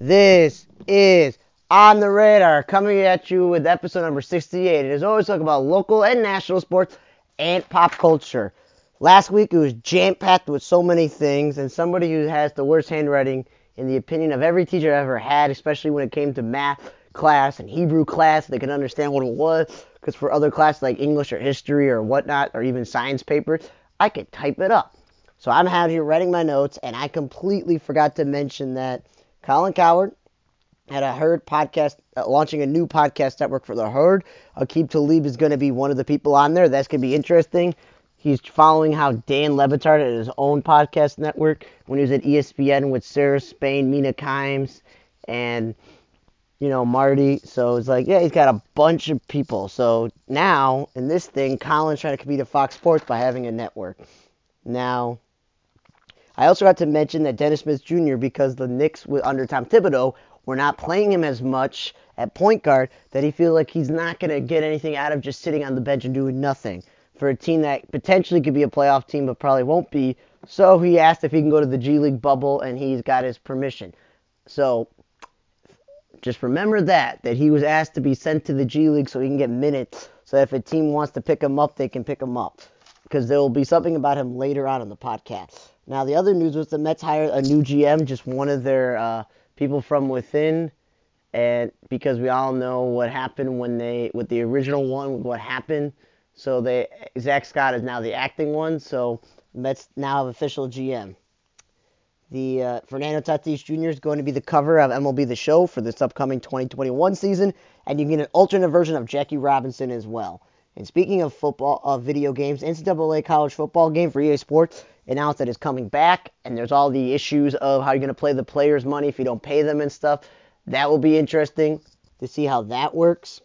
This is On the Radar, coming at you with episode number 68. It is always talk about local and national sports and pop culture. Last week it was jam packed with so many things, and somebody who has the worst handwriting in the opinion of every teacher I've ever had, especially when it came to math class and Hebrew class, they could understand what it was. Because for other classes like English or history or whatnot, or even science papers, I could type it up. So I'm out here writing my notes, and I completely forgot to mention that Colin Cowherd had a Herd podcast, uh, launching a new podcast network for the Herd. Aqib Talib is going to be one of the people on there. That's going to be interesting. He's following how Dan Le Batard had his own podcast network when he was at ESPN with Sarah Spain, Mina Kimes, and you know Marty. So it's like, yeah, he's got a bunch of people. So now in this thing, Colin's trying to compete at Fox Sports by having a network. Now, I also got to mention that Dennis Smith Jr. because the Knicks under Tom Thibodeau were not playing him as much at point guard that he feels like he's not going to get anything out of just sitting on the bench and doing nothing for a team that potentially could be a playoff team but probably won't be. So he asked if he can go to the G League bubble and he's got his permission. So just remember that that he was asked to be sent to the G League so he can get minutes. So if a team wants to pick him up, they can pick him up because there will be something about him later on in the podcast. Now the other news was the Mets hired a new GM, just one of their uh, people from within, and because we all know what happened when they with the original one, what happened. So they Zack Scott is now the acting one. So Mets now have official GM. The uh, Fernando Tatis Jr. is going to be the cover of MLB The Show for this upcoming 2021 season, and you can get an alternate version of Jackie Robinson as well. And speaking of football, of video games, NCAA college football game for EA Sports announced that it's coming back, and there's all the issues of how you're going to play the players' money if you don't pay them and stuff. That will be interesting to see how that works.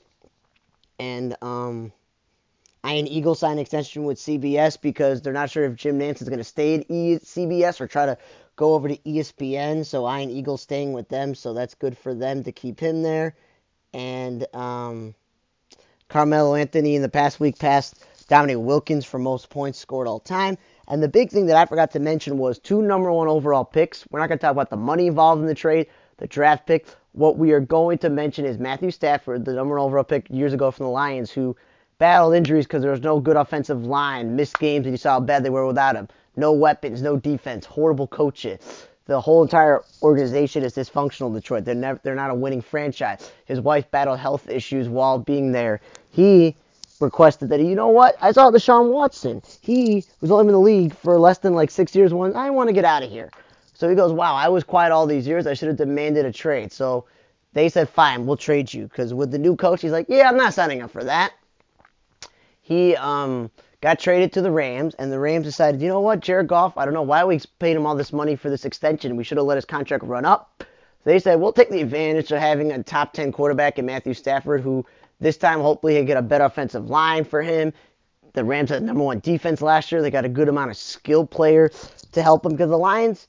And um, Ian Eagle signed extension with CBS because they're not sure if Jim Nantz is going to stay at e- CBS or try to go over to ESPN. So Ian Eagle staying with them, so that's good for them to keep him there. And um, Carmelo Anthony in the past week passed Dominique Wilkins for most points scored all time. And the big thing that I forgot to mention was two number one overall picks. We're not going to talk about the money involved in the trade, the draft pick. What we are going to mention is Matthew Stafford, the number one overall pick years ago from the Lions, who battled injuries because there was no good offensive line, missed games, and you saw how bad they were without him. No weapons, no defense, horrible coaches. The whole entire organization is dysfunctional in Detroit. They're never, they're not a winning franchise. His wife battled health issues while being there. He requested that, you know what? I saw Deshaun Watson. He was only in the league for less than like six years. One, I want to get out of here. So he goes, wow, I was quiet all these years. I should have demanded a trade. So they said, fine, we'll trade you. Because with the new coach, he's like, yeah, I'm not signing up for that. He um, got traded to the Rams, and the Rams decided, you know what, Jared Goff, I don't know why we paid him all this money for this extension. We should have let his contract run up. So they said, we'll take the advantage of having a top 10 quarterback in Matthew Stafford, who this time, hopefully, he'll get a better offensive line for him. The Rams had number one defense last year. They got a good amount of skill players to help them because the Lions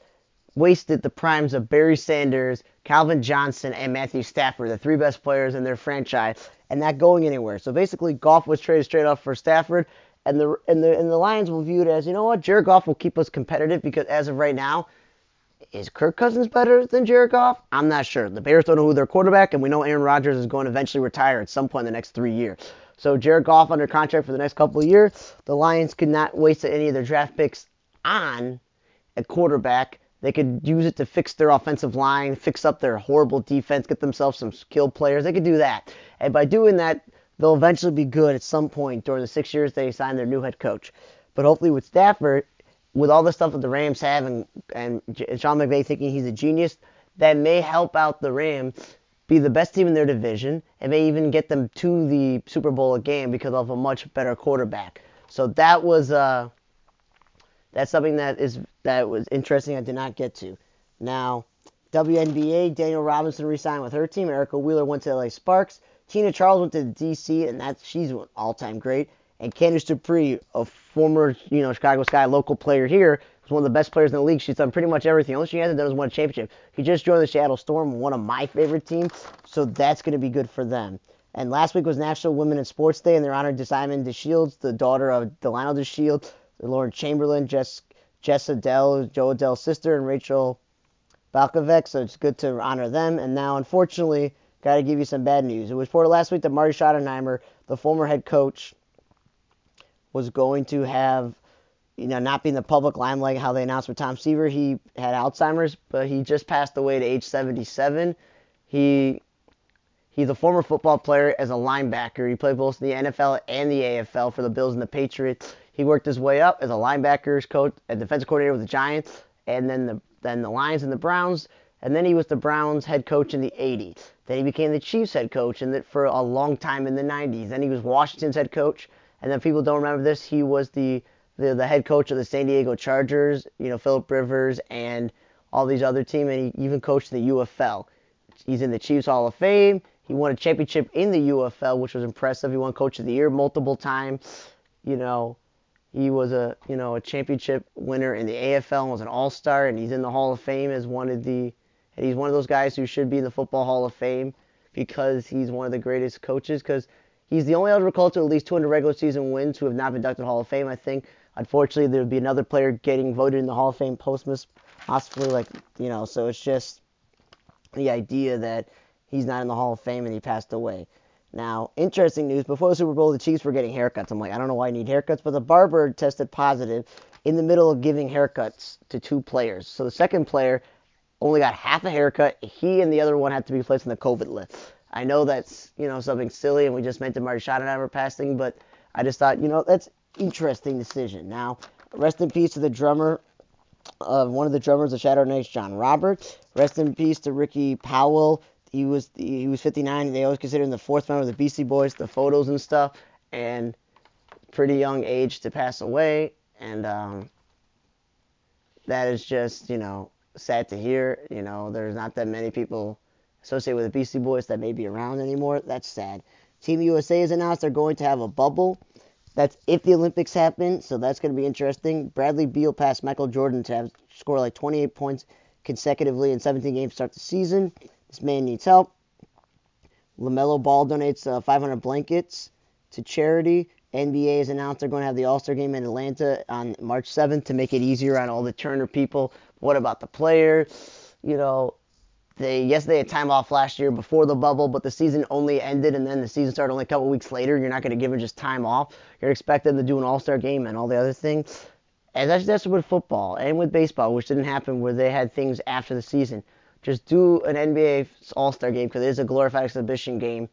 wasted the primes of Barry Sanders, Calvin Johnson, and Matthew Stafford, the three best players in their franchise, and not going anywhere. So basically, Goff was traded straight off for Stafford, and the and the and the Lions will view it as, you know what, Jared Goff will keep us competitive because as of right now, is Kirk Cousins better than Jared Goff? I'm not sure. The Bears don't know who their quarterback, and we know Aaron Rodgers is going to eventually retire at some point in the next three years. So Jared Goff under contract for the next couple of years. The Lions could not waste any of their draft picks on a quarterback. They could use it to fix their offensive line, fix up their horrible defense, get themselves some skilled players. They could do that. And by doing that, they'll eventually be good at some point during the six years they sign their new head coach. But hopefully with Stafford, with all the stuff that the Rams have and and Sean McVay thinking he's a genius, that may help out the Rams be the best team in their division and may even get them to the Super Bowl again because of a much better quarterback. So that was uh that's something that is that was interesting I did not get to. Now, WNBA, Danielle Robinson re-signed with her team. Erica Wheeler went to LA Sparks. Tina Charles went to DC, and that's she's an all-time great. And Candice Dupree, a former, you know, Chicago Sky local player here, was one of the best players in the league. She's done pretty much everything. Only she hasn't done is won a championship. He just joined the Seattle Storm, one of my favorite teams, so that's going to be good for them. And last week was National Women in Sports Day, and they're honored to Diamond DeShields, the daughter of Delino DeShields, Lauren Chamberlain, Jess, Jess Adell, Jo Adell's sister, and Rachel Balkovec, so it's good to honor them. And now, unfortunately, got to give you some bad news. It was reported last week that Marty Schottenheimer, the former head coach, was going to have, you know, not be in the public limelight how they announced with Tom Seaver. He had Alzheimer's, but he just passed away at age 77. He He's a former football player as a linebacker. He played both in the NFL and the AFL for the Bills and the Patriots. He worked his way up as a linebackers coach, a defensive coordinator with the Giants, and then the then the Lions and the Browns, and then he was the Browns head coach in the 80s. Then he became the Chiefs head coach the, for a long time in the 90s. Then he was Washington's head coach, and then people don't remember this. He was the the, the head coach of the San Diego Chargers. You know Philip Rivers and all these other teams, and he even coached the UFL. He's in the Chiefs Hall of Fame. He won a championship in the UFL, which was impressive. He won Coach of the Year multiple times. You know, he was a you know a championship winner in the AFL and was an All Star, and he's in the Hall of Fame as one of the. And he's one of those guys who should be in the Football Hall of Fame because he's one of the greatest coaches. Because he's the only eligible coach with at least 200 regular season wins who have not been inducted to Hall of Fame. I think unfortunately there would be another player getting voted in the Hall of Fame postmus, possibly like you know. So it's just the idea that he's not in the Hall of Fame and he passed away. Now, interesting news before the Super Bowl, the Chiefs were getting haircuts. I'm like, I don't know why I need haircuts, but the barber tested positive in the middle of giving haircuts to two players. So the second player only got half a haircut. He and the other one had to be placed on the COVID list. I know that's, you know, something silly and we just to Marty Schottenheimer passing, but I just thought, you know, that's interesting decision. Now, rest in peace to the drummer of uh, one of the drummers of Shadow Knights, John Roberts. Rest in peace to Ricky Powell, he was he was 59. They always consider him the fourth member of the Beastie Boys, the photos and stuff, and pretty young age to pass away, and um, that is just you know sad to hear. You know, there's not that many people associated with the Beastie Boys that may be around anymore. That's sad. Team USA has announced they're going to have a bubble. That's if the Olympics happen, so that's going to be interesting. Bradley Beal passed Michael Jordan to have score like 28 points consecutively in 17 games to start the season. This man needs help. LaMelo Ball donates uh, 500 blankets to charity. NBA has announced they're going to have the All Star game in Atlanta on March 7th to make it easier on all the Turner people. What about the player? You know, they yes they had time off last year before the bubble, but the season only ended and then the season started only a couple weeks later. You're not going to give them just time off. You're expecting them to do an All Star game and all the other things. And that's that's with football and with baseball, which didn't happen where they had things after the season. Just do an NBA All Star game because it is a glorified exhibition game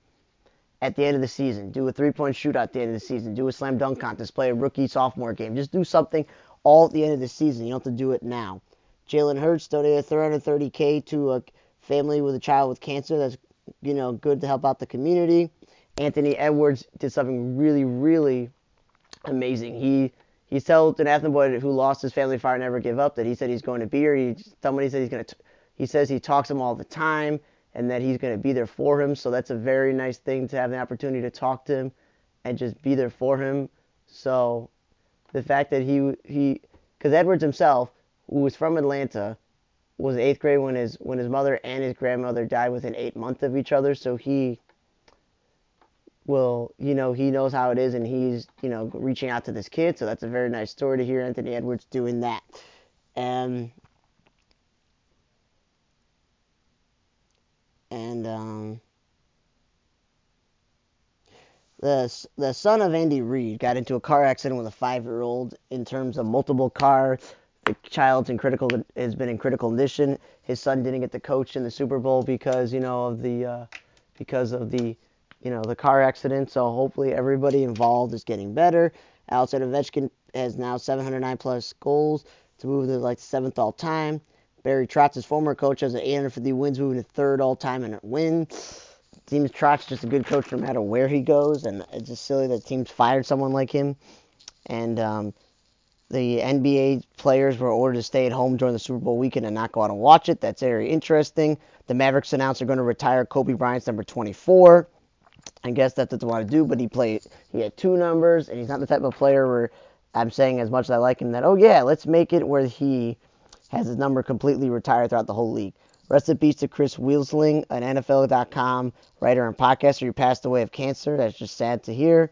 at the end of the season. Do a three point shootout at the end of the season. Do a slam dunk contest. Play a rookie sophomore game. Just do something all at the end of the season. You don't have to do it now. Jalen Hurts donated 330k to a family with a child with cancer. That's you know good to help out the community. Anthony Edwards did something really really amazing. He he told an athlete boy who lost his family fire never give up that he said he's going to be here. He somebody said he's going to he says he talks to him all the time and that he's going to be there for him. So that's a very nice thing to have the opportunity to talk to him and just be there for him. So the fact that he he because Edwards himself, who was from Atlanta, was eighth grade when his when his mother and his grandmother died within eight months of each other. So he will you know he knows how it is and he's you know reaching out to this kid. So that's a very nice story to hear Anthony Edwards doing that. And and um, the the son of Andy Reid got into a car accident with a five year old. In terms of multiple cars, the child's in critical has been in critical condition. His son didn't get the coach in the Super Bowl because you know of the uh, because of the you know the car accident. So hopefully everybody involved is getting better. Outside Ovechkin has now 709 plus goals to move to like seventh all time. Barry Trotz, his former coach, has an 850 wins, moving to third all time in wins. Seems Trotz just a good coach no matter where he goes, and it's just silly that teams fired someone like him. And um, the NBA players were ordered to stay at home during the Super Bowl weekend and not go out and watch it. That's very interesting. The Mavericks announced they're going to retire Kobe Bryant's number 24. I guess that's what they want to do, but he played. He had two numbers, and he's not the type of player where I'm saying as much as I like him that oh yeah, let's make it where he has his number completely retired throughout the whole league. Rest in peace to Chris Wesseling, an NFL.com writer and podcaster who passed away of cancer. That's just sad to hear.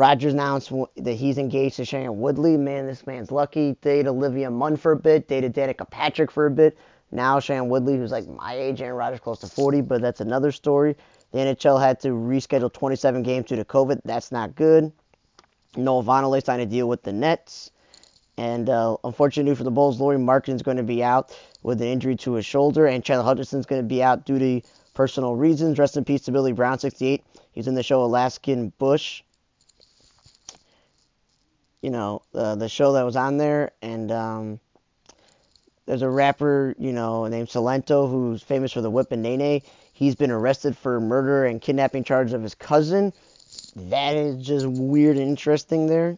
Rodgers announced that he's engaged to Shailene Woodley. Man, this man's lucky. Dated Olivia Munn for a bit. Dated Danica Patrick for a bit. Now Shan Woodley, who's like my age, Aaron Rodgers close to 40, but that's another story. The NHL had to reschedule 27 games due to COVID. That's not good. Noah Vonleh signed a deal with the Nets. And uh, unfortunately for the Bulls, Lauri Markkanen's going to be out with an injury to his shoulder, and Chandler Hutchison's going to be out due to personal reasons. Rest in peace to Billy Brown, 68. He's in the show Alaskan Bush. You know, uh, the show that was on there, and um, there's a rapper, you know, named Silento who's famous for the whip and Nae Nae. He's been arrested for murder and kidnapping charges of his cousin. That is just weird and interesting there.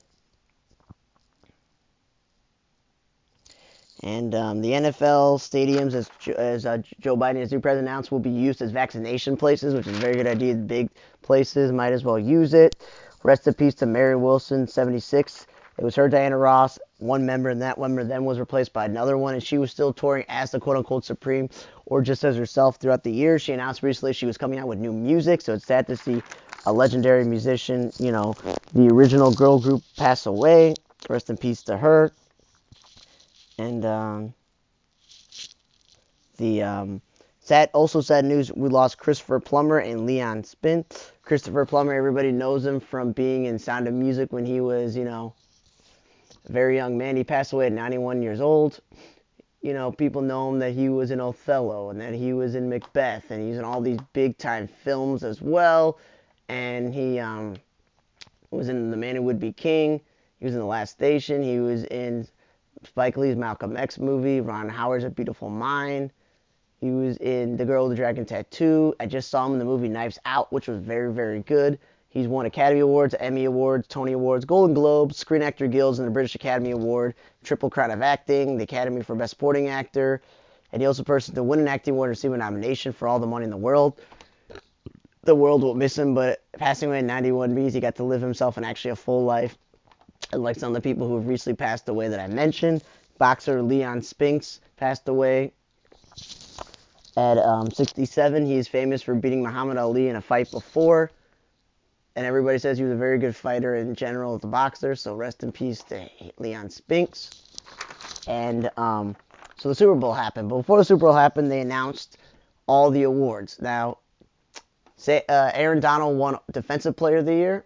And um, the NFL stadiums, as, as uh, Joe Biden, as new president announced, will be used as vaccination places, which is a very good idea. Big places might as well use it. Rest in peace to Mary Wilson, 76. It was her, Diana Ross, one member, and that member then was replaced by another one, and she was still touring as the quote unquote Supreme or just as herself throughout the year. She announced recently she was coming out with new music, so it's sad to see a legendary musician, you know, the original girl group pass away. Rest in peace to her. And um, the um, sad, also sad news, we lost Christopher Plummer and Leon Spink. Christopher Plummer, everybody knows him from being in Sound of Music when he was, you know, a very young man. He passed away at 91 years old. You know, people know him that he was in Othello and that he was in Macbeth and he's in all these big time films as well. And he um, was in The Man Who Would Be King. He was in The Last Station. He was in Spike Lee's Malcolm X movie, Ron Howard's A Beautiful Mind. He was in The Girl with the Dragon Tattoo. I just saw him in the movie Knives Out, which was very, very good. He's won Academy Awards, Emmy Awards, Tony Awards, Golden Globes, Screen Actor Guilds, and the British Academy Award, Triple Crown of Acting, the Academy for Best Supporting Actor, and he also person to win an acting award and receive a nomination for All the Money in the World. The world will miss him, but passing away at 91 means he got to live himself and actually a full life. Like some of the people who have recently passed away that I mentioned, boxer Leon Spinks passed away at um, 67. He is famous for beating Muhammad Ali in a fight before and everybody says he was a very good fighter in general as a boxer. So rest in peace to Leon Spinks. And um, so the Super Bowl happened. But before the Super Bowl happened, they announced all the awards. Now, say uh, Aaron Donald won Defensive Player of the Year,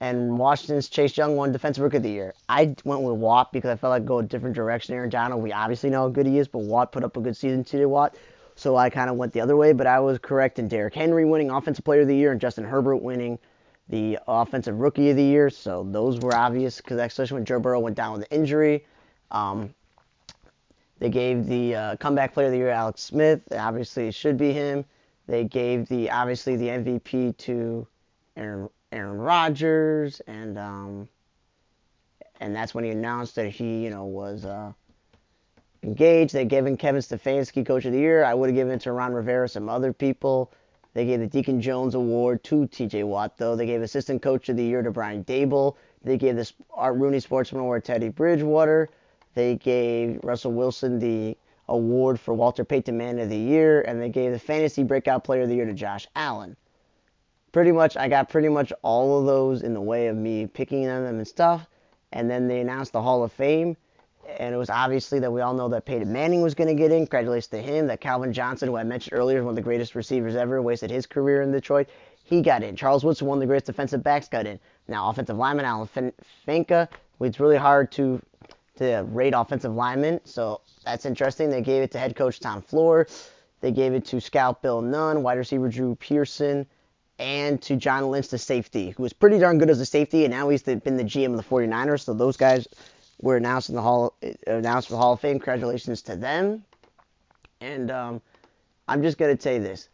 and Washington's Chase Young won Defensive Rookie of the Year. I went with Watt because I felt like go a different direction. Aaron Donald, we obviously know how good he is, but Watt put up a good season. To Watt. So I kind of went the other way, but I was correct in Derrick Henry winning Offensive Player of the Year and Justin Herbert winning the Offensive Rookie of the Year. So those were obvious because especially when Joe Burrow went down with the injury. Um, they gave the uh, Comeback Player of the Year Alex Smith. Obviously, it should be him. They gave the obviously the MVP to Aaron Aaron Rodgers, and um, and that's when he announced that he you know was. Uh, engaged. They've given Kevin Stefanski Coach of the Year. I would have given it to Ron Rivera, some other people. They gave the Deacon Jones Award to TJ Watt, though. They gave Assistant Coach of the Year to Brian Daboll. They gave the Art Rooney Sportsman Award to Teddy Bridgewater. They gave Russell Wilson the award for Walter Payton Man of the Year, and they gave the Fantasy Breakout Player of the Year to Josh Allen. Pretty much, I got pretty much all of those in the way of me picking them and stuff. And then they announced the Hall of Fame, and it was obviously that we all know that Peyton Manning was going to get in. Congratulations to him. That Calvin Johnson, who I mentioned earlier, is one of the greatest receivers ever, wasted his career in Detroit. He got in. Charles Woodson, one of the greatest defensive backs, got in. Now, offensive lineman Alan Faneca. It's really hard to to rate offensive linemen, so that's interesting. They gave it to head coach Tom Flores. They gave it to scout Bill Nunn, wide receiver Drew Pearson, and to John Lynch, the safety, who was pretty darn good as a safety, and now he's been the GM of the 49ers. So those guys were announced in the Hall announced for the Hall of Fame. Congratulations to them. And um, I'm just gonna say this: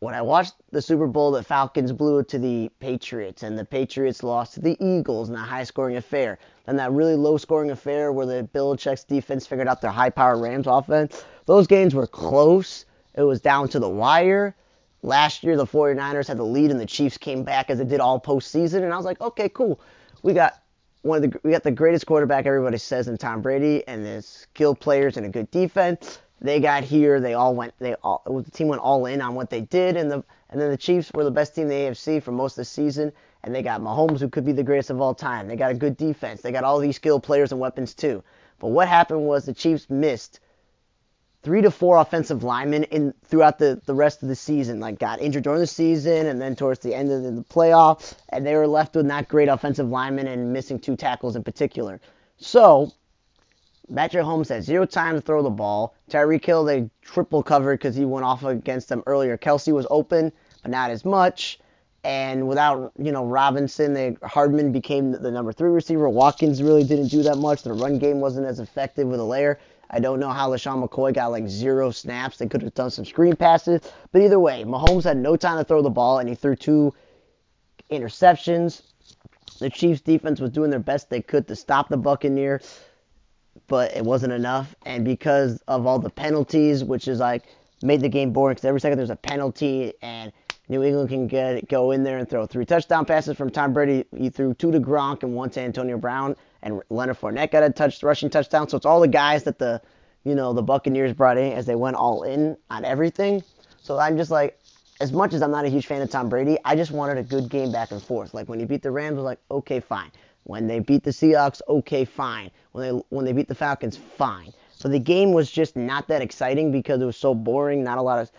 when I watched the Super Bowl, the Falcons blew it to the Patriots, and the Patriots lost to the Eagles in a high-scoring affair. Then that really low-scoring affair where the Bill Belichick's defense figured out their high-powered Rams offense. Those games were close. It was down to the wire. Last year, the 49ers had the lead, and the Chiefs came back as it did all postseason. And I was like, okay, cool. We got one of the we got the greatest quarterback everybody says in Tom Brady, and the skilled players and a good defense. They got here. They all went. They all the team went all in on what they did, and the and then the Chiefs were the best team in the AFC for most of the season, and they got Mahomes, who could be the greatest of all time. They got a good defense. They got all these skilled players and weapons too. But what happened was the Chiefs missed three to four offensive linemen in throughout the, the rest of the season. Like got injured during the season and then towards the end of the playoff, and they were left with not great offensive linemen and missing two tackles in particular. So Patrick Holmes had zero time to throw the ball. Tyreek Hill they triple covered because he went off against them earlier. Kelce was open, but not as much. And without you know Robinson, they Hardman became the number three receiver. Watkins really didn't do that much. The run game wasn't as effective with Helaire. I don't know how LeSean McCoy got like zero snaps. They could have done some screen passes. But either way, Mahomes had no time to throw the ball, and he threw two interceptions. The Chiefs defense was doing their best they could to stop the Buccaneer, but it wasn't enough. And because of all the penalties, which is like made the game boring, because every second there's a penalty, and New England can get go in there and throw three touchdown passes from Tom Brady. He threw two to Gronk and one to Antonio Brown, and Leonard Fournette got a touch rushing touchdown. So it's all the guys that the you know the Buccaneers brought in as they went all in on everything. So I'm just like, as much as I'm not a huge fan of Tom Brady, I just wanted a good game back and forth. Like when he beat the Rams, I was like, okay, fine. When they beat the Seahawks, okay, fine. When they when they beat the Falcons, fine. So the game was just not that exciting because it was so boring. Not a lot of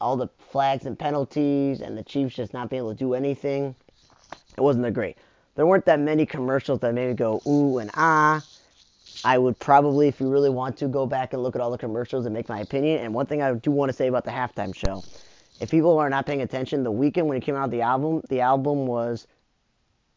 all the flags and penalties, and the Chiefs just not being able to do anything. It wasn't that great. There weren't that many commercials that made me go ooh and ah. I would probably, if you really want to, go back and look at all the commercials and make my opinion. And one thing I do want to say about the halftime show, if people are not paying attention, the Weeknd when it came out the album, the album was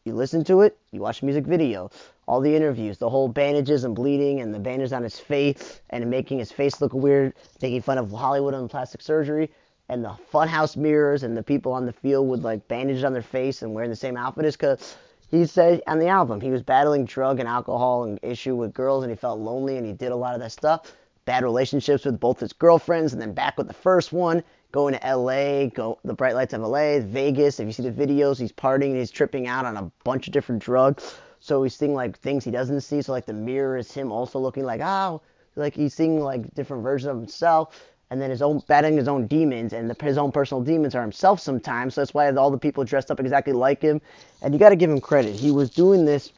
you listen to it, you watch the music video, all the interviews, the whole bandages and bleeding and the bandages on his face and making his face look weird, making fun of Hollywood and plastic surgery, and the funhouse mirrors and the people on the field with like bandages on their face and wearing the same outfit is because he said on the album he was battling drug and alcohol and issue with girls and he felt lonely and he did a lot of that stuff. Bad relationships with both his girlfriends and then back with the first one going to LA, go the bright lights of LA, Vegas. If you see the videos, he's partying, and he's tripping out on a bunch of different drugs. So he's seeing like things he doesn't see. So like the mirror is him also looking like oh, like he's seeing like different versions of himself. And then his own battling his own demons, and the, his own personal demons are himself sometimes. So that's why all the people dressed up exactly like him. And you got to give him credit. He was doing this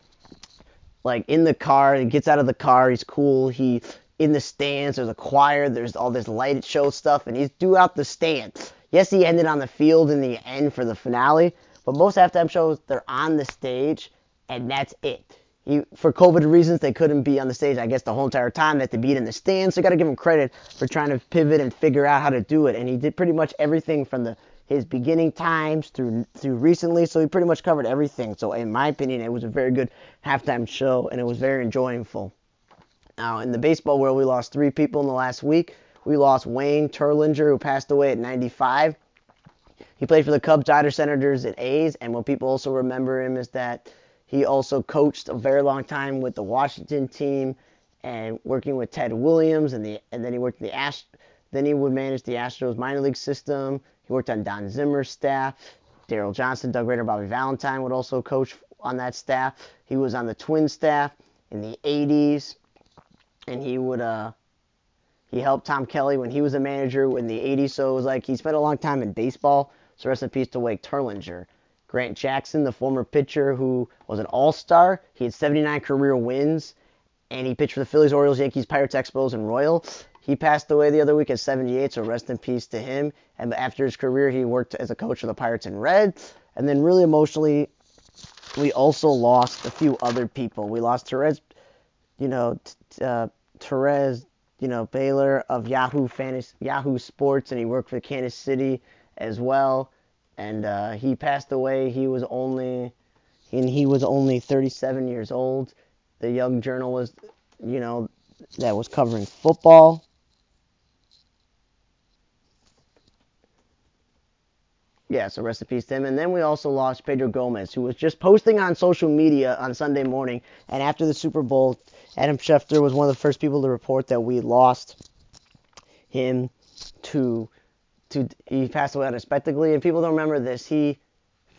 like in the car. He gets out of the car. He's cool. He in the stands. There's a choir. There's all this lighted show stuff, and he's throughout the stands. Yes, he ended on the field in the end for the finale, but most halftime shows they're on the stage, and that's it. He, for COVID reasons, they couldn't be on the stage, I guess, the whole entire time. They had to be in the stands. So you got to give him credit for trying to pivot and figure out how to do it. And he did pretty much everything from the his beginning times through through recently. So he pretty much covered everything. So in my opinion, it was a very good halftime show, and it was very enjoyable. Now, in the baseball world, we lost three people in the last week. We lost Wayne Terwilliger, who passed away at 95. He played for the Cubs, Dodgers, Senators, and A's. And what people also remember him is that he also coached a very long time with the Washington team and working with Ted Williams, and the and then he worked the Ast- then he would manage the Astros minor league system. He worked on Don Zimmer's staff. Darrell Johnson, Doug Rader, Bobby Valentine would also coach on that staff. He was on the Twin staff in the 80s and he would uh he helped Tom Kelly when he was a manager in the 80s. So it was like he spent a long time in baseball. So rest in peace to Wayne Terwilliger. Grant Jackson, the former pitcher who was an all-star, he had 79 career wins, and he pitched for the Phillies, Orioles, Yankees, Pirates, Expos, and Royals. He passed away the other week at 78, so rest in peace to him. And after his career, he worked as a coach for the Pirates and Reds. And then really emotionally, we also lost a few other people. We lost Terez, you know, uh, Terez, you know, Paylor of Yahoo Fantasy, Yahoo Sports, and he worked for Kansas City as well. And uh, he passed away. He was only, and he was only 37 years old. The young journalist, you know, that was covering football. Yeah, so rest in peace to him. And then we also lost Pedro Gomez, who was just posting on social media on Sunday morning. And after the Super Bowl, Adam Schefter was one of the first people to report that we lost him to to he passed away unexpectedly. And people don't remember this. He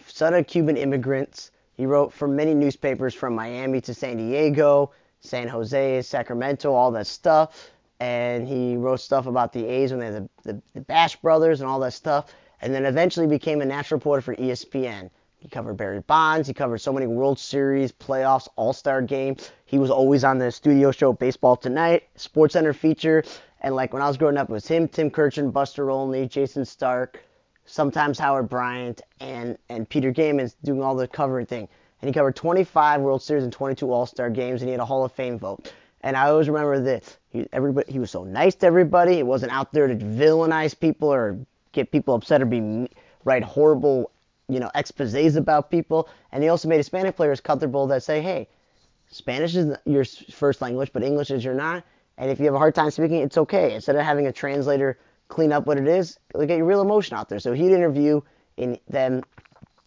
son of Cuban immigrants. He wrote for many newspapers from Miami to San Diego, San Jose, Sacramento, all that stuff. And he wrote stuff about the A's when they had the, the, the Bash brothers and all that stuff. And then eventually became a national reporter for ESPN. He covered Barry Bonds. He covered so many World Series, playoffs, All Star games. He was always on the studio show Baseball Tonight, Sports Center feature, And like when I was growing up, it was him, Tim Kurkjian, Buster Olney, Jayson Stark, sometimes Howard Bryant, and and Peter Gammons doing all the covering thing. And he covered 25 World Series and 22 All Star games, and he had a Hall of Fame vote. And I always remember this. He, everybody, he was so nice to everybody. He wasn't out there to villainize people or get people upset or be write horrible, you know, exposés about people. And he also made Hispanic players comfortable that say, hey, Spanish is your first language, but English is your not. And if you have a hard time speaking, it's okay. Instead of having a translator clean up what it is, get your real emotion out there. So he'd interview in them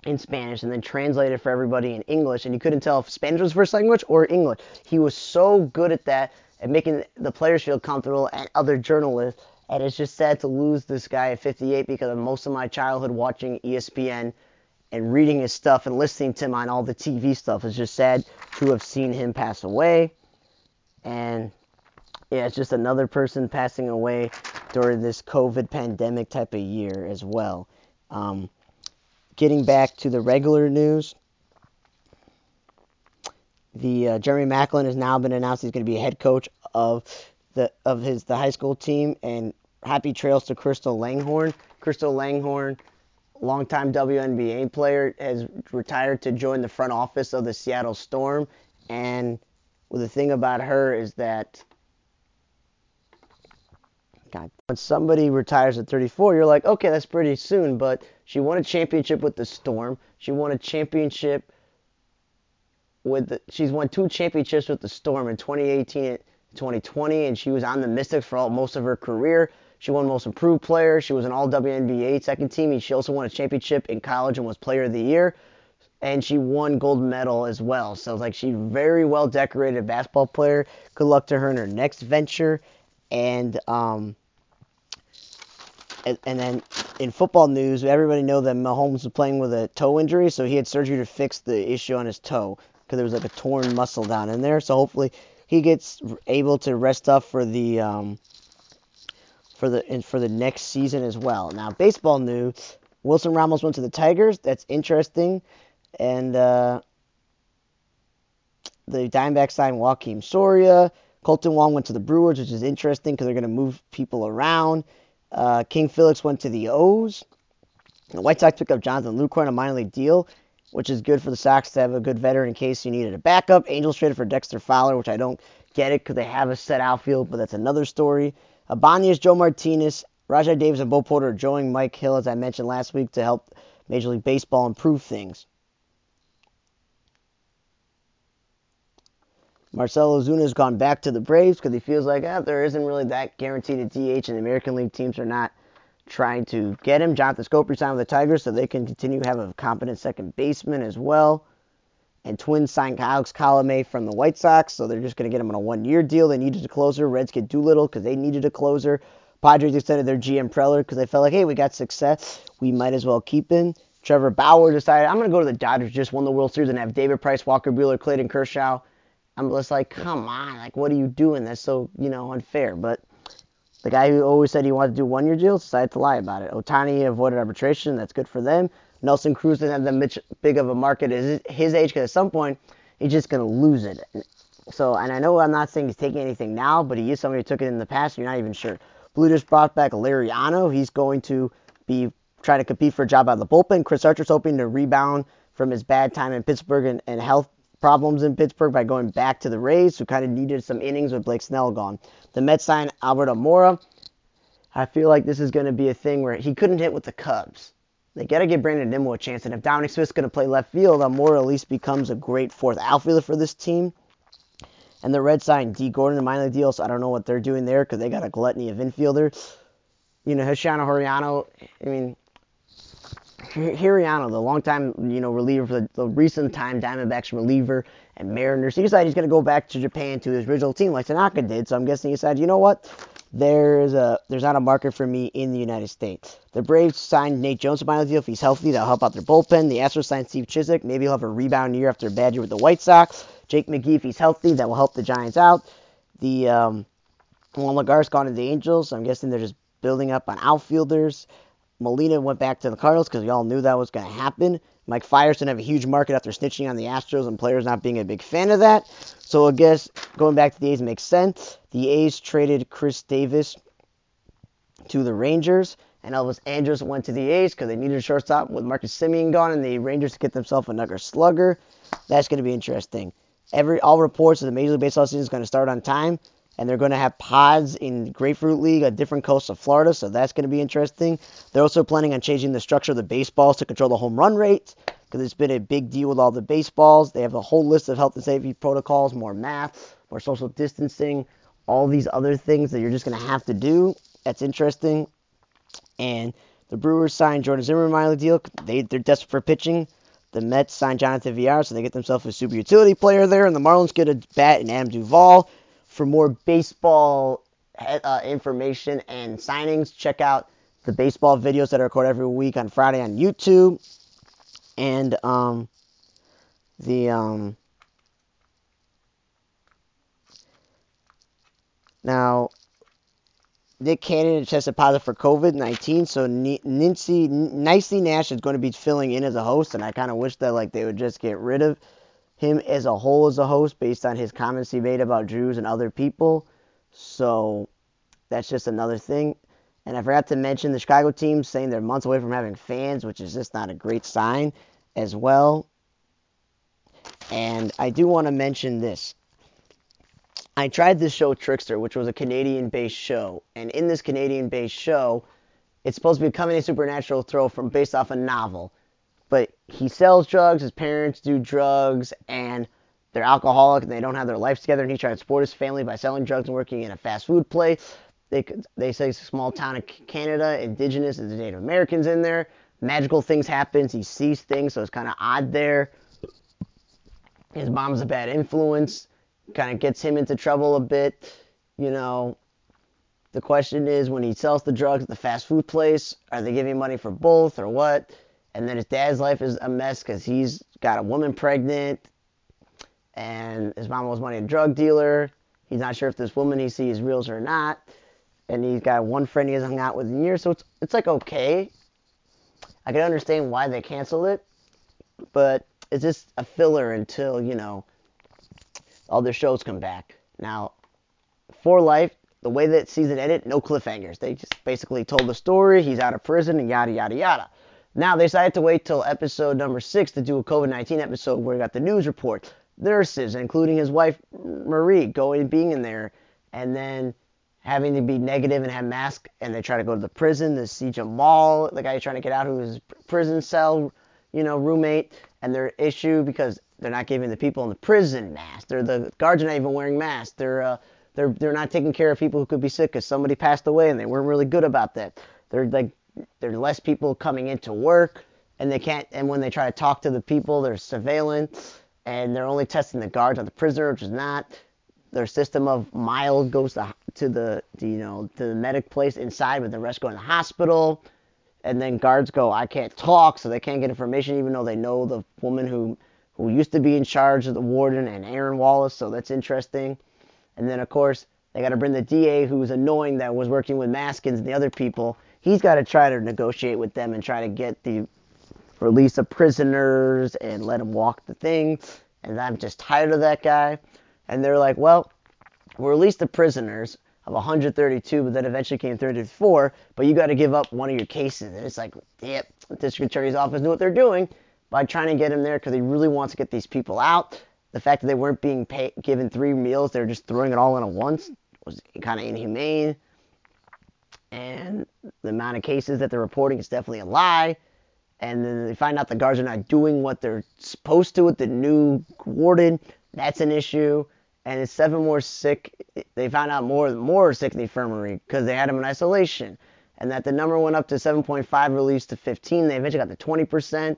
in Spanish and then translate it for everybody in English. And you couldn't tell if Spanish was first language or English. He was so good at that at making the players feel comfortable and other journalists. And it's just sad to lose this guy at 58 because of most of my childhood watching ESPN and reading his stuff and listening to him on all the TV stuff. It's just sad to have seen him pass away. And yeah, it's just another person passing away during this COVID pandemic type of year as well. Um, getting back to the regular news, the uh, Jeremy Maclin has now been announced he's going to be head coach of the of his the high school team, and happy trails to Crystal Langhorne. Crystal Langhorne, longtime WNBA player, has retired to join the front office of the Seattle Storm, and well, the thing about her is that When somebody retires at 34, you're like, okay, that's pretty soon. But she won a championship with the Storm. She won a championship with the, she's won two championships with the Storm in 2018 and 2020, and she was on the Mystics for all, most of her career. She won Most Improved Player. She was an All WNBA second team. And she also won a championship in college and was Player of the Year. And she won gold medal as well. So it's like she's very well decorated basketball player. Good luck to her in her next venture. And um, and, then in football news, everybody know that Mahomes was playing with a toe injury, so he had surgery to fix the issue on his toe because there was like a torn muscle down in there. So hopefully he gets able to rest up for the um, for the for the next season as well. Now baseball news: Wilson Ramos went to the Tigers. That's interesting, and uh, the Diamondbacks signed Joakim Soria. Kolten Wong went to the Brewers, which is interesting because they're going to move people around. Uh, King Felix went to the O's. The White Sox picked up Jonathan Lucroy on a minor league deal, which is good for the Sox to have a good veteran in case you needed a backup. Angels traded for Dexter Fowler, which I don't get it because they have a set outfield, but that's another story. Ibanez, Joe Martinez, Rajai Davis, and Bo Porter joining Mike Hill, as I mentioned last week, to help Major League Baseball improve things. Marcell Ozuna has gone back to the Braves because he feels like eh, there isn't really that guaranteed a DH, and the American League teams are not trying to get him. Jonathan Schoop resigned with the Tigers so they can continue to have a competent second baseman as well. And Twins signed Alex Colome from the White Sox, so they're just going to get him on a one-year deal. They needed a closer. Reds get Doolittle because they needed a closer. Padres extended their GM Preller because they felt like, hey, we got success. We might as well keep him. Trevor Bauer decided, I'm going to go to the Dodgers, just won the World Series, and have David Price, Walker Buehler, Clayton Kershaw, I'm just like, come on, like, what are you doing? That's so, you know, unfair. But the guy who always said he wanted to do one year deals decided to lie about it. Ohtani avoided arbitration. That's good for them. Nelson Cruz didn't have that big of a market at his age because at some point he's just going to lose it. So, and I know I'm not saying he's taking anything now, but he is somebody who took it in the past. and You're not even sure. Blue just brought back Liriano. He's going to be trying to compete for a job out of the bullpen. Chris Archer's hoping to rebound from his bad time in Pittsburgh and, and health problems in Pittsburgh by going back to the Rays, who kind of needed some innings with Blake Snell gone. The Mets signed Albert Almora. I feel like this is going to be a thing where he couldn't hit with the Cubs. They got to give Brandon Nimmo a chance, and if Dominic Smith's going to play left field, Almora at least becomes a great fourth outfielder for this team. And the Reds signed Dee Gordon in minor deal, so I don't know what they're doing there because they got a gluttony of infielders. You know, Hishano Horiano, I mean, Hiriano, the longtime, you know, reliever for the, the, recent time Diamondbacks reliever and Mariners, he decided he's going to go back to Japan to his original team like Tanaka did. So I'm guessing he decided, you know what? There's a there's not a market for me in the United States. The Braves signed Nate Jones to minor deal if he's healthy. That'll help out their bullpen. The Astros signed Steve Chiswick. Maybe he'll have a rebound year after a bad year with the White Sox. Jake McGee, if he's healthy, that will help the Giants out. The um, Juan Lagares gone to the Angels. So I'm guessing they're just building up on outfielders. Molina went back to the Cardinals because we all knew that was going to happen. Mike didn't have a huge market after snitching on the Astros and players not being a big fan of that. So I guess going back to the A's makes sense. The A's traded Khris Davis to the Rangers, and Elvis Andrus went to the A's because they needed a shortstop with Marcus Semien gone, and the Rangers to get themselves another slugger. That's going to be interesting. Every all reports of the Major League Baseball season is going to start on time, and they're going to have pods in Grapefruit League at different coasts of Florida, so that's going to be interesting. They're also planning on changing the structure of the baseballs to control the home run rate because it's been a big deal with all the baseballs. They have a whole list of health and safety protocols, more math, more social distancing, all these other things that you're just going to have to do. That's interesting. And the Brewers signed Jordan Zimmermann minor deal. They they're desperate for pitching. The Mets signed Jonathan Villar, so they get themselves a super utility player there. And the Marlins get a bat in Adam Duvall. For more baseball uh, information and signings, check out the baseball videos that are recorded every week on Friday on YouTube. And um, the um, now Nick Cannon tested positive for COVID 19, so Nancy Niecy Nash is going to be filling in as a host, and I kind of wish that like they would just get rid of him as a whole as a host based on his comments he made about Jews and other people. So that's just another thing. And I forgot to mention the Chicago team saying they're months away from having fans, which is just not a great sign as well. And I do want to mention this. I tried this show Trickster, which was a Canadian based show. And in this Canadian based show, it's supposed to be coming a supernatural throw from based off a novel. But he sells drugs, his parents do drugs, and they're alcoholic and they don't have their lives together. And he tries to support his family by selling drugs and working in a fast food place. They, they say it's a small town in Canada, indigenous, and the Native Americans in there. Magical things happen. He sees things, so it's kind of odd there. His mom's a bad influence kind of gets him into trouble a bit. You know, the question is when he sells the drugs at the fast food place, are they giving money for both or what? And then his dad's life is a mess because he's got a woman pregnant and his mom was money a drug dealer. He's not sure if this woman he sees is real or not. And he's got one friend he hasn't hung out with in years, so it's it's like okay. I can understand why they canceled it, but it's just a filler until, you know, all their shows come back. Now, for life, the way that season ended, no cliffhangers. They just basically told the story. He's out of prison and yada yada yada. Now they decided to wait till episode number six to do a COVID 19 episode where we got the news report, nurses, including his wife Marie, going being in there, and then having to be negative and have masks. And they try to go to the prison to see Jamal, the guy trying to get out, who is prison cell, you know, roommate, and their issue because they're not giving the people in the prison masks. They're the guards are not even wearing masks. They're uh, they're they're not taking care of people who could be sick because somebody passed away and they weren't really good about that. They're like there's less people coming into work and they can't and when they try to talk to the people there's surveillance and they're only testing the guards on the prisoner which is not their system of mild goes to, to the, the you know to the medic place inside but the rest go in the hospital and then guards go i can't talk so they can't get information even though they know the woman who who used to be in charge of the warden, and Aaron Wallace, so that's interesting. And then, of course, they got to bring the DA, who's annoying that was working with Maskins and the other people. He's got to try to negotiate with them and try to get the release of prisoners and let them walk the thing. And I'm just tired of that guy. And they're like, well, we'll release the prisoners of 132, but then eventually came 34, but you got to give up one of your cases. And it's like, yep, the district attorney's office knew what they're doing by trying to get him there because he really wants to get these people out. The fact that they weren't being pay, given three meals, they're just throwing it all in at once, was kind of inhumane. And the amount of cases that they're reporting is definitely a lie. And then they find out the guards are not doing what they're supposed to with the new warden. That's an issue. And it's seven more sick. They found out more more sick in the infirmary because they had them in isolation. And that the number went up to 7.5, released to 15. They eventually got to 20%.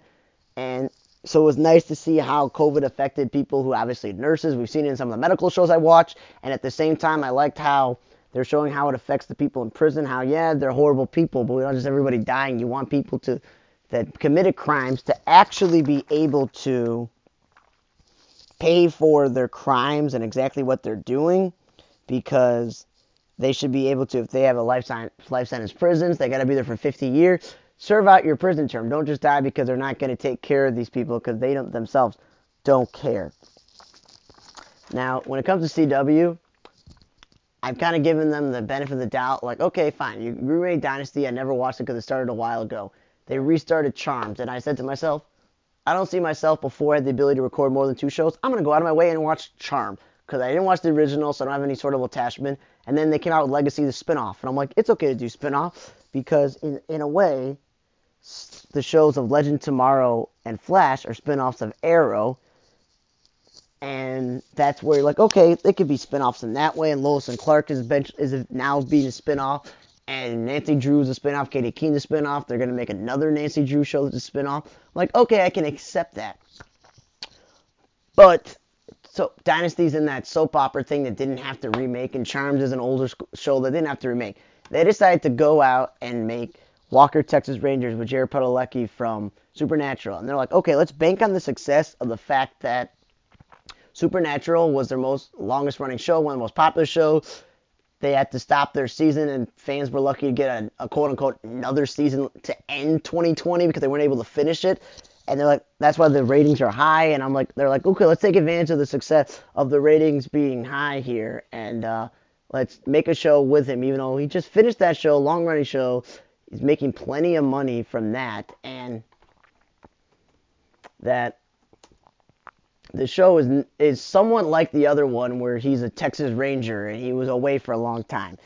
And so it was nice to see how COVID affected people who obviously nurses. We've seen it in some of the medical shows I watched. And at the same time, I liked how they're showing how it affects the people in prison. How, yeah, they're horrible people, but we don't just everybody dying. You want people to that committed crimes to actually be able to pay for their crimes and exactly what they're doing because they should be able to if they have a life life sentence prisons they got to be there for 50 years serve out your prison term. Don't just die because they're not going to take care of these people because they don't themselves don't care. Now, when it comes to CW, I've kind of given them the benefit of the doubt. Like, okay, fine, you remade Dynasty. I never watched it because it started a while ago. They restarted Charmed, and I said to myself, I don't see myself before I had the ability to record more than two shows. I'm gonna go out of my way and watch Charm because I didn't watch the original, so I don't have any sort of attachment. And then they came out with Legacy, the spinoff, and I'm like, it's okay to do spinoff because in in a way, the shows of Legend Tomorrow and Flash are spinoffs of Arrow, and that's where you're like, okay, they could be spinoffs in that way. And Lois and Clark is bench is now being a spinoff, and Nancy Drew is a spinoff, Katy Keene is a spinoff. They're gonna make another Nancy Drew show that's a spinoff. Like, okay, I can accept that. But so Dynasty's in that soap opera thing that didn't have to remake, and Charmed is an older show that didn't have to remake. They decided to go out and make Walker Texas Rangers with Jared Padalecki from Supernatural, and they're like, okay, let's bank on the success of the fact that Supernatural was their most longest running show, one of the most popular shows. They had to stop their season, and fans were lucky to get a, a quote unquote another season to end 2020 because they weren't able to finish it. And they're like, that's why the ratings are high. And I'm like, they're like, okay, let's take advantage of the success of the ratings being high here, and uh, let's make a show with him. Even though he just finished that show, long running show, he's making plenty of money from that, and that the show is is somewhat like the other one where he's a Texas Ranger and he was away for a long time.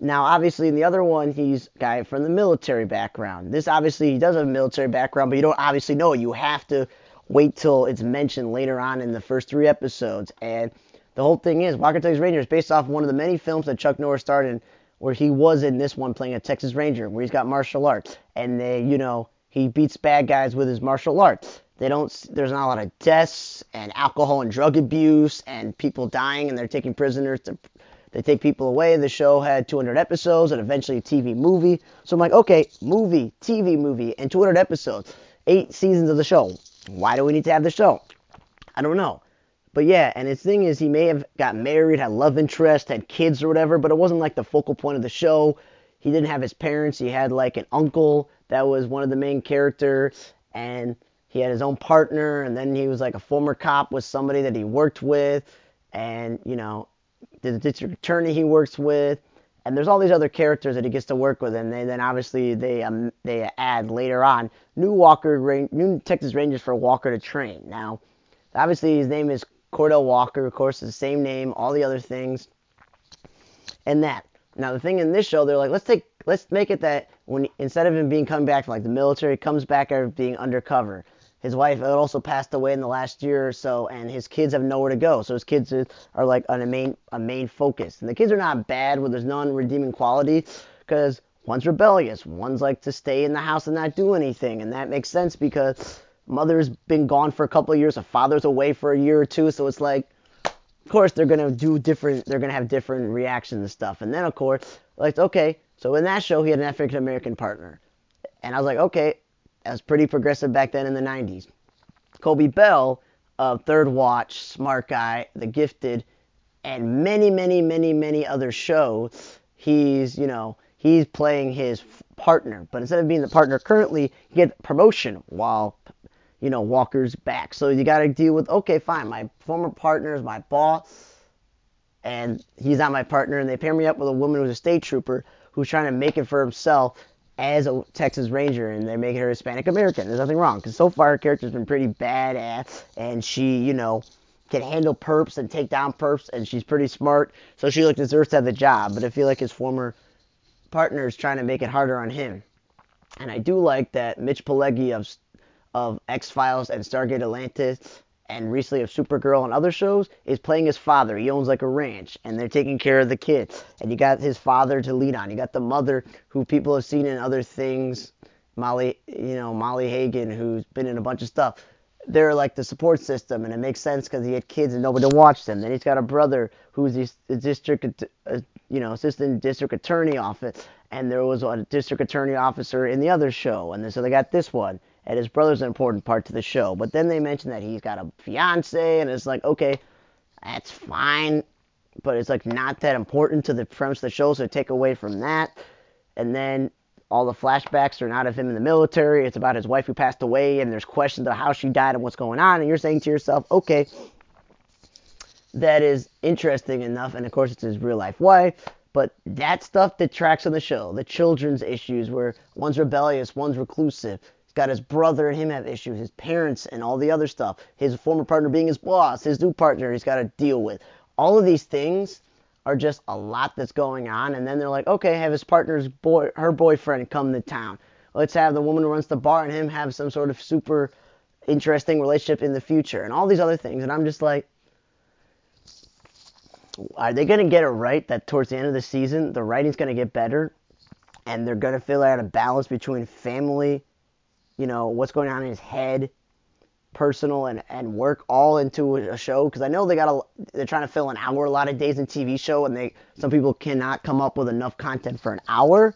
Now, obviously, in the other one, he's guy from the military background. This obviously he does have a military background, but you don't obviously know. You have to wait till it's mentioned later on in the first three episodes. And the whole thing is Walker Texas Ranger is based off one of the many films that Chuck Norris starred in, where he was in this one playing a Texas Ranger, where he's got martial arts, and they, you know, he beats bad guys with his martial arts. They don't. There's not a lot of deaths and alcohol and drug abuse and people dying and they're taking prisoners to. They take people away. The show had 200 episodes and eventually a TV movie. So I'm like, okay, movie, TV movie, and 200 episodes, eight seasons of the show. Why do we need to have the show? I don't know. But yeah, and his thing is he may have got married, had love interest, had kids or whatever, but it wasn't like the focal point of the show. He didn't have his parents. He had like an uncle that was one of the main characters, and he had his own partner, and then he was like a former cop with somebody that he worked with, and you know, the district attorney he works with, and there's all these other characters that he gets to work with, and they, then obviously they um, they add later on new Walker new Texas Rangers for Walker to train. Now, obviously his name is Cordell Walker, of course, the same name, all the other things, and that. Now the thing in this show, they're like, let's take let's make it that when instead of him being coming back from like the military, comes back after being undercover. His wife also passed away in the last year or so, and his kids have nowhere to go. So his kids are like on a main a main focus. And the kids are not bad, where there's none redeeming quality, because one's rebellious, one's like to stay in the house and not do anything, and that makes sense because mother's been gone for a couple of years, a father's away for a year or two, so it's like, of course they're gonna do different, they're gonna have different reactions and stuff. And then of course, like okay, so in that show he had an African American partner, and I was like, okay, that was pretty progressive back then in the 90s. Coby Bell of Third Watch, Smart Guy, The Gifted, and many, many, many, many other shows. He's, you know, he's playing his partner, but instead of being the partner currently, he gets promotion while, you know, Walker's back. So you got to deal with, okay, fine, my former partner is my boss, and he's not my partner, and they pair me up with a woman who's a state trooper who's trying to make it for himself as a Texas Ranger and they're making her Hispanic American. There's nothing wrong because so far her character's been pretty badass and she, you know, can handle perps and take down perps and she's pretty smart. So she like deserves to have the job. But I feel like his former partner is trying to make it harder on him. And I do like that Mitch Pileggi of of X Files and Stargate Atlantis and recently of Supergirl and other shows is playing his father. He owns like a ranch and they're taking care of the kids. And you got his father to lead on. You got the mother who people have seen in other things, Molly, you know, Molly Hagan, who's been in a bunch of stuff. They're like the support system, and it makes sense because he had kids and nobody to watch them. Then he's got a brother who's the district, uh, you know, assistant district attorney office, and there was a district attorney officer in the other show, and so they got this one and his brother's an important part to the show. But then they mention that he's got a fiance, and it's like, okay, that's fine, but it's like not that important to the premise of the show, so take away from that. And then all the flashbacks are not of him in the military. It's about his wife who passed away, and there's questions of how she died and what's going on. And you're saying to yourself, okay, that is interesting enough, and of course it's his real life wife. But that stuff detracts on the show. The children's issues, where one's rebellious, one's reclusive. Got his brother and him have issues, his parents and all the other stuff. His former partner being his boss, his new partner he's got to deal with. All of these things are just a lot that's going on. And then they're like, okay, have his partner's boy, her boyfriend come to town. Let's have the woman who runs the bar and him have some sort of super interesting relationship in the future, and all these other things. And I'm just like, are they going to get it right that towards the end of the season, the writing's going to get better and they're going to figure out a balance between family, you know, what's going on in his head, personal and, and work all into a show? Because I know they got a, they're trying to fill an hour a lot of days in TV show and they, some people cannot come up with enough content for an hour.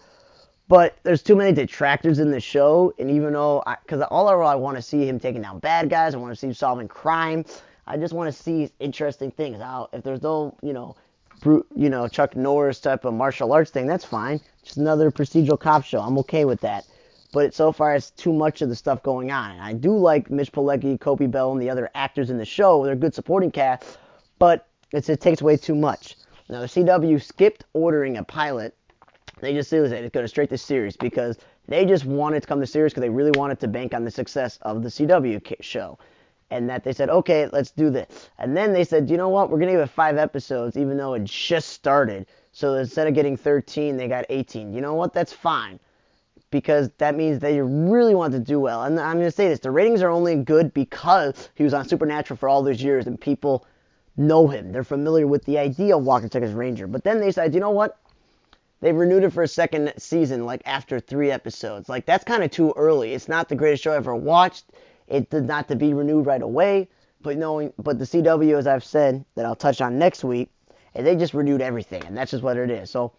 But there's too many detractors in the show, and even though, because all I, I want to see him taking down bad guys, I want to see him solving crime. I just want to see interesting things. How if there's no, you know, brute, you know, Chuck Norris type of martial arts thing, that's fine. Just another procedural cop show. I'm okay with that. But so far, it's too much of the stuff going on. And I do like Mitch Pileggi, Coby Bell, and the other actors in the show. They're good supporting cast, but it takes way too much. Now, the CW skipped ordering a pilot. They just said it's going to straight to series because they just wanted to come to series because they really wanted to bank on the success of the CW show and that they said, okay, let's do this. And then they said, you know what, we're going to give it five episodes, even though it just started. So instead of getting 13, they got 18. You know what? That's fine. Because that means they really want to do well. And I'm going to say this the ratings are only good because he was on Supernatural for all those years and people know him. They're familiar with the idea of Walker Texas Ranger. But then they said, you know what? They renewed it for a second season, like after three episodes. Like, that's kind of too early. It's not the greatest show I ever watched. It did not to be renewed right away, but knowing, but the CW, as I've said, that I'll touch on next week, and they just renewed everything, and that's just what it is. So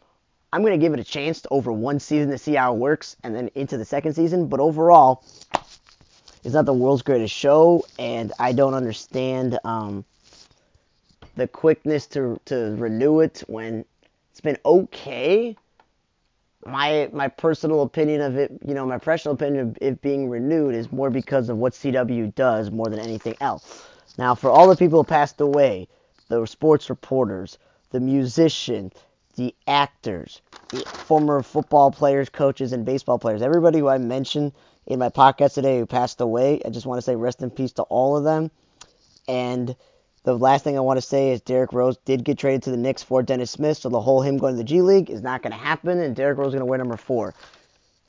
I'm gonna give it a chance to over one season to see how it works, and then into the second season. But overall, it's not the world's greatest show, and I don't understand um, the quickness to to renew it when it's been okay my my personal opinion of it, you know, my personal opinion of it being renewed is more because of what CW does more than anything else. Now, for all the people who passed away, the sports reporters, the musician, the actors, the former football players, coaches, and baseball players, everybody who I mentioned in my podcast today who passed away, I just want to say rest in peace to all of them. And the last thing I want to say is Derrick Rose did get traded to the Knicks for Dennis Smith, so the whole him going to the G League is not going to happen, and Derrick Rose is going to wear number four.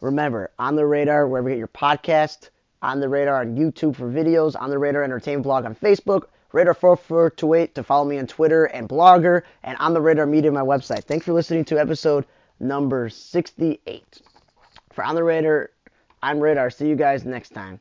Remember, on the radar, wherever you get your podcast, on the radar on YouTube for videos, on the radar entertainment blog on Facebook, radar 4428 to follow me on Twitter and Blogger, and on the radar media my website. Thanks for listening to episode number 68. For On the Radar, I'm Radar. See you guys next time.